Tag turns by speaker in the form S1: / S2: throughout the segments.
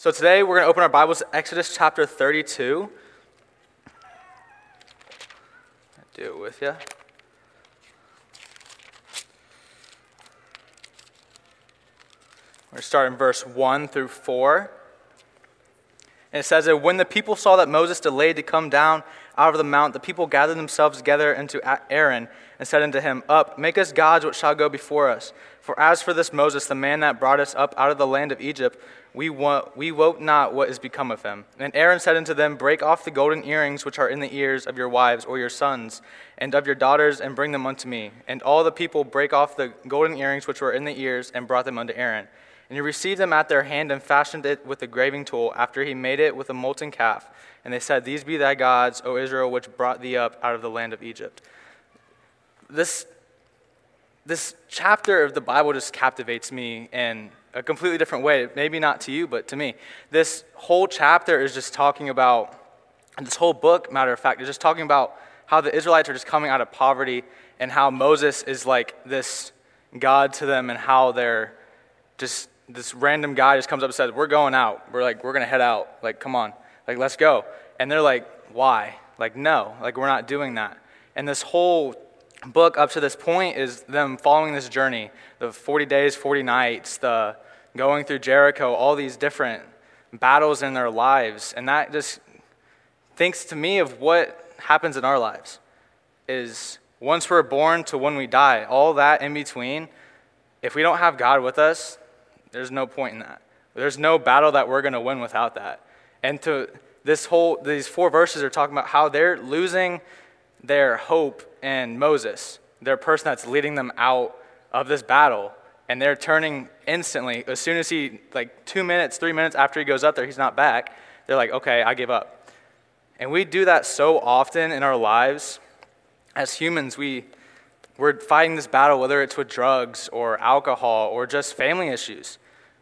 S1: So today we're going to open our Bibles to Exodus chapter 32. I'll do it with you. We're going to start in verse 1 through 4. And it says that when the people saw that Moses delayed to come down out of the mount, the people gathered themselves together unto Aaron and said unto him, Up, make us gods which shall go before us. For as for this Moses, the man that brought us up out of the land of Egypt, we, wot, we not what is become of him. And Aaron said unto them, Break off the golden earrings which are in the ears of your wives or your sons and of your daughters, and bring them unto me. And all the people brake off the golden earrings which were in the ears, and brought them unto Aaron. And he received them at their hand, and fashioned it with a graving tool, after he made it with a molten calf. And they said, These be thy gods, O Israel, which brought thee up out of the land of Egypt. This, this chapter of the Bible just captivates me in a completely different way. Maybe not to you, but to me. This whole chapter is just talking about, this whole book, matter of fact, is just talking about how the Israelites are just coming out of poverty and how Moses is like this God to them and how they're just, this random guy just comes up and says, We're going out. We're like, We're going to head out. Like, come on. Like, let's go. And they're like, Why? Like, no. Like, we're not doing that. And this whole book up to this point is them following this journey the 40 days, 40 nights, the going through Jericho, all these different battles in their lives. And that just thinks to me of what happens in our lives is once we're born to when we die, all that in between, if we don't have God with us, there's no point in that. There's no battle that we're going to win without that. And to this whole these four verses are talking about how they're losing their hope in Moses, their person that's leading them out of this battle. And they're turning instantly. As soon as he, like two minutes, three minutes after he goes up there, he's not back. They're like, okay, I give up. And we do that so often in our lives. As humans, we, we're fighting this battle, whether it's with drugs or alcohol or just family issues.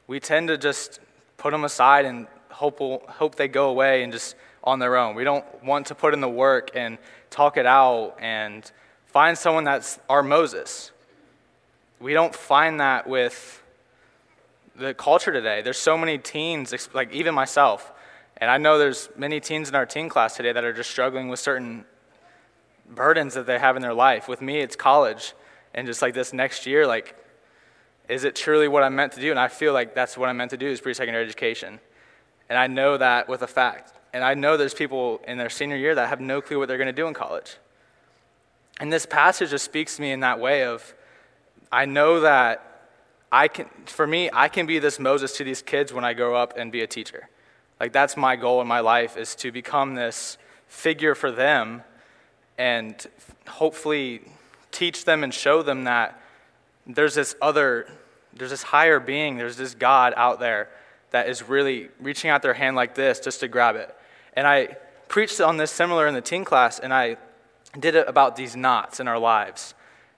S1: We tend to just put them aside and hope, hope they go away and just on their own. We don't want to put in the work and talk it out and find someone that's our Moses. We don't find that with the culture today. There's so many teens, like even myself, and I know there's many teens in our teen class today that are just struggling with certain burdens that they have in their life. With me, it's college, and just like this next year, like, is it truly what I'm meant to do? And I feel like that's what I'm meant to do is pre-secondary education, and I know that with a fact. And I know there's people in their senior year that have no clue what they're going to do in college. And this passage just speaks to me in that way of I know that I can, for me, I can be this Moses to these kids when I grow up and be a teacher. Like that's my goal in my life is to become this figure for them and hopefully teach them and show them that there's this other, there's this higher being, there's this God out there that is really reaching out their hand like this just to grab it. And I preached on this similar in the teen class, and I did it about these knots in our lives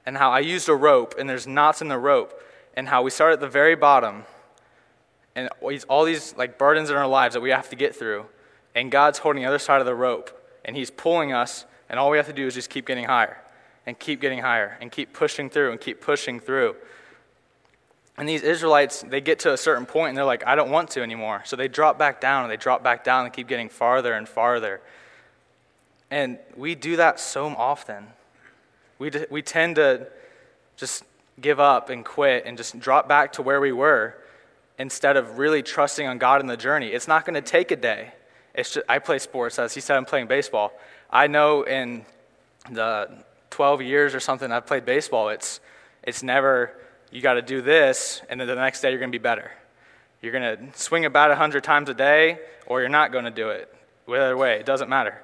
S1: and how I used a rope, and there's knots in the rope, and how we start at the very bottom, and all these like burdens in our lives that we have to get through, and God's holding the other side of the rope, and He's pulling us, and all we have to do is just keep getting higher, and keep getting higher, and keep pushing through, and keep pushing through. And these Israelites, they get to a certain point and they're like, I don't want to anymore. So they drop back down and they drop back down and keep getting farther and farther. And we do that so often. We, we tend to just give up and quit and just drop back to where we were instead of really trusting on God in the journey. It's not going to take a day. It's just, I play sports, as he said, I'm playing baseball. I know in the 12 years or something I've played baseball, it's, it's never, you got to do this, and then the next day you're going to be better. You're going to swing about 100 times a day, or you're not going to do it. Either way, it doesn't matter.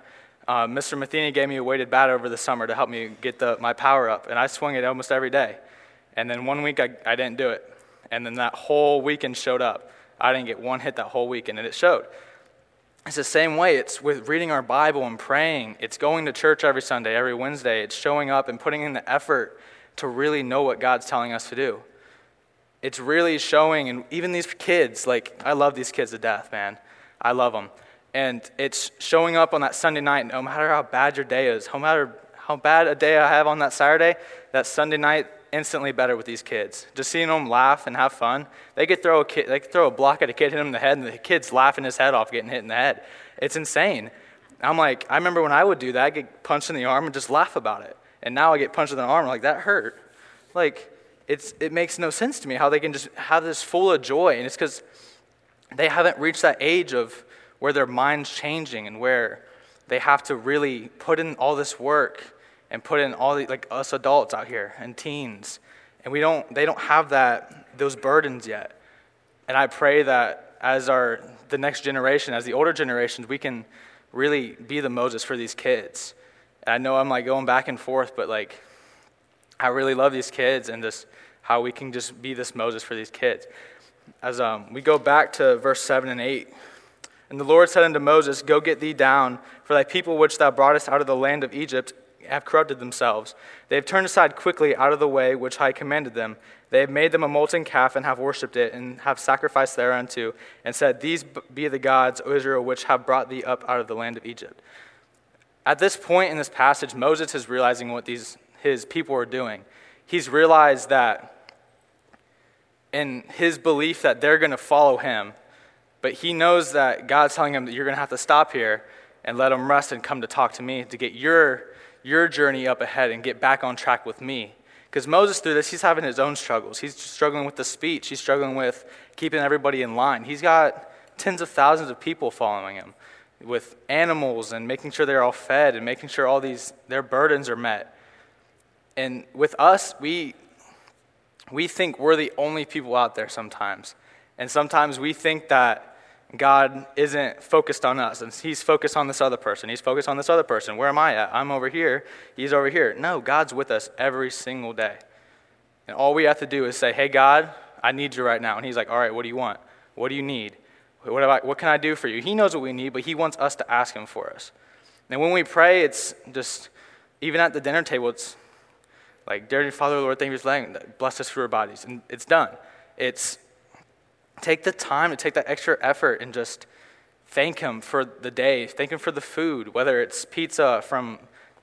S1: Uh, Mr. Matheny gave me a weighted bat over the summer to help me get the, my power up, and I swung it almost every day. And then one week I, I didn't do it. And then that whole weekend showed up. I didn't get one hit that whole weekend, and it showed. It's the same way. It's with reading our Bible and praying. It's going to church every Sunday, every Wednesday. It's showing up and putting in the effort to really know what God's telling us to do. It's really showing, and even these kids, like, I love these kids to death, man. I love them. And it's showing up on that Sunday night, no matter how bad your day is, no matter how bad a day I have on that Saturday, that Sunday night instantly better with these kids. Just seeing them laugh and have fun. They could throw a kid, they could throw a block at a kid, hit him in the head, and the kid's laughing his head off, getting hit in the head. It's insane. I'm like, I remember when I would do that, I'd get punched in the arm and just laugh about it. And now I get punched in the arm, like that hurt. Like, it's, it makes no sense to me how they can just have this full of joy. And it's because they haven't reached that age of where their mind's changing and where they have to really put in all this work and put in all the like us adults out here and teens and we don't they don't have that those burdens yet and i pray that as our the next generation as the older generations we can really be the moses for these kids i know i'm like going back and forth but like i really love these kids and just how we can just be this moses for these kids as um, we go back to verse 7 and 8 and the lord said unto moses go get thee down for thy people which thou broughtest out of the land of egypt have corrupted themselves. They have turned aside quickly out of the way which I commanded them. They have made them a molten calf and have worshipped it, and have sacrificed thereunto, and said, These be the gods, O Israel, which have brought thee up out of the land of Egypt. At this point in this passage, Moses is realizing what these, his people are doing. He's realized that in his belief that they're going to follow him, but he knows that God's telling him that you're going to have to stop here and let them rest and come to talk to me to get your your journey up ahead and get back on track with me. Because Moses, through this, he's having his own struggles. He's struggling with the speech, he's struggling with keeping everybody in line. He's got tens of thousands of people following him with animals and making sure they're all fed and making sure all these their burdens are met. And with us, we we think we're the only people out there sometimes. And sometimes we think that God isn't focused on us, and He's focused on this other person. He's focused on this other person. Where am I at? I'm over here. He's over here. No, God's with us every single day. And all we have to do is say, Hey, God, I need you right now. And He's like, All right, what do you want? What do you need? What, what can I do for you? He knows what we need, but He wants us to ask Him for us. And when we pray, it's just, even at the dinner table, it's like, Dear Father, Lord, thank you for letting, bless us for our bodies. And it's done. It's Take the time to take that extra effort and just thank Him for the day. Thank Him for the food, whether it's pizza from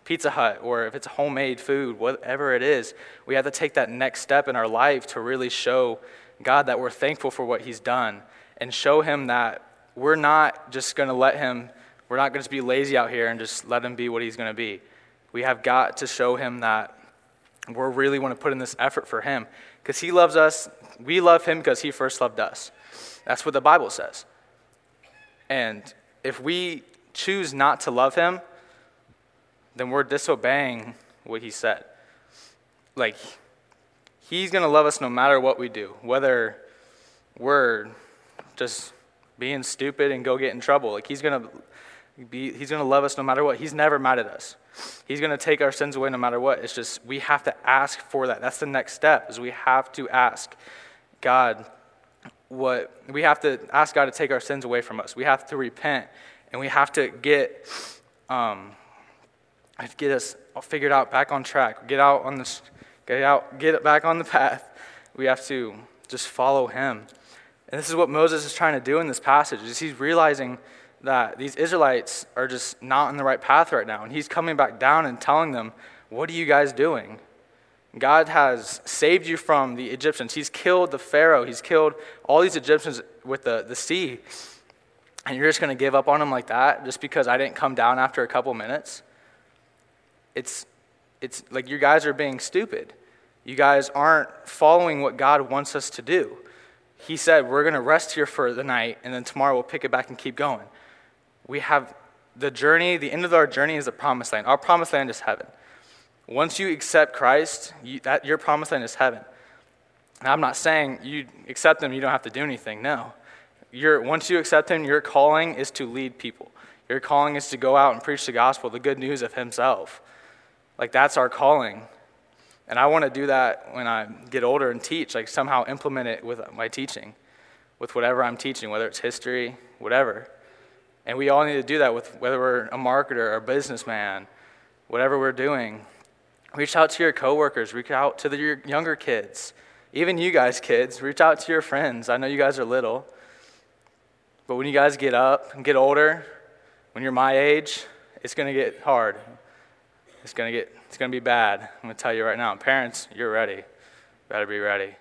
S1: Pizza Hut or if it's homemade food, whatever it is. We have to take that next step in our life to really show God that we're thankful for what He's done and show Him that we're not just going to let Him, we're not going to be lazy out here and just let Him be what He's going to be. We have got to show Him that we're really want to put in this effort for Him because He loves us we love him because he first loved us. That's what the Bible says. And if we choose not to love him, then we're disobeying what he said. Like, he's going to love us no matter what we do, whether we're just being stupid and go get in trouble. Like, he's going to be, he's going to love us no matter what. He's never mad at us. He's going to take our sins away no matter what. It's just we have to ask for that. That's the next step. Is we have to ask. God, what we have to ask God to take our sins away from us. We have to repent, and we have to get um, get us figured out, back on track, get out on this, get out, get back on the path. We have to just follow Him, and this is what Moses is trying to do in this passage. Is he's realizing that these Israelites are just not in the right path right now, and he's coming back down and telling them, "What are you guys doing?" God has saved you from the Egyptians. He's killed the Pharaoh. He's killed all these Egyptians with the, the sea. And you're just going to give up on them like that just because I didn't come down after a couple minutes? It's, it's like you guys are being stupid. You guys aren't following what God wants us to do. He said, We're going to rest here for the night, and then tomorrow we'll pick it back and keep going. We have the journey, the end of our journey is the promised land. Our promised land is heaven. Once you accept Christ, you, that, your promised land is heaven. Now, I'm not saying you accept Him, you don't have to do anything. No. Once you accept Him, your calling is to lead people. Your calling is to go out and preach the gospel, the good news of Himself. Like, that's our calling. And I want to do that when I get older and teach, like, somehow implement it with my teaching, with whatever I'm teaching, whether it's history, whatever. And we all need to do that with whether we're a marketer or a businessman, whatever we're doing. Reach out to your coworkers, reach out to the, your younger kids. Even you guys, kids, reach out to your friends. I know you guys are little. But when you guys get up and get older, when you're my age, it's going to get hard. It's going to get it's going to be bad. I'm going to tell you right now. Parents, you're ready. Better be ready.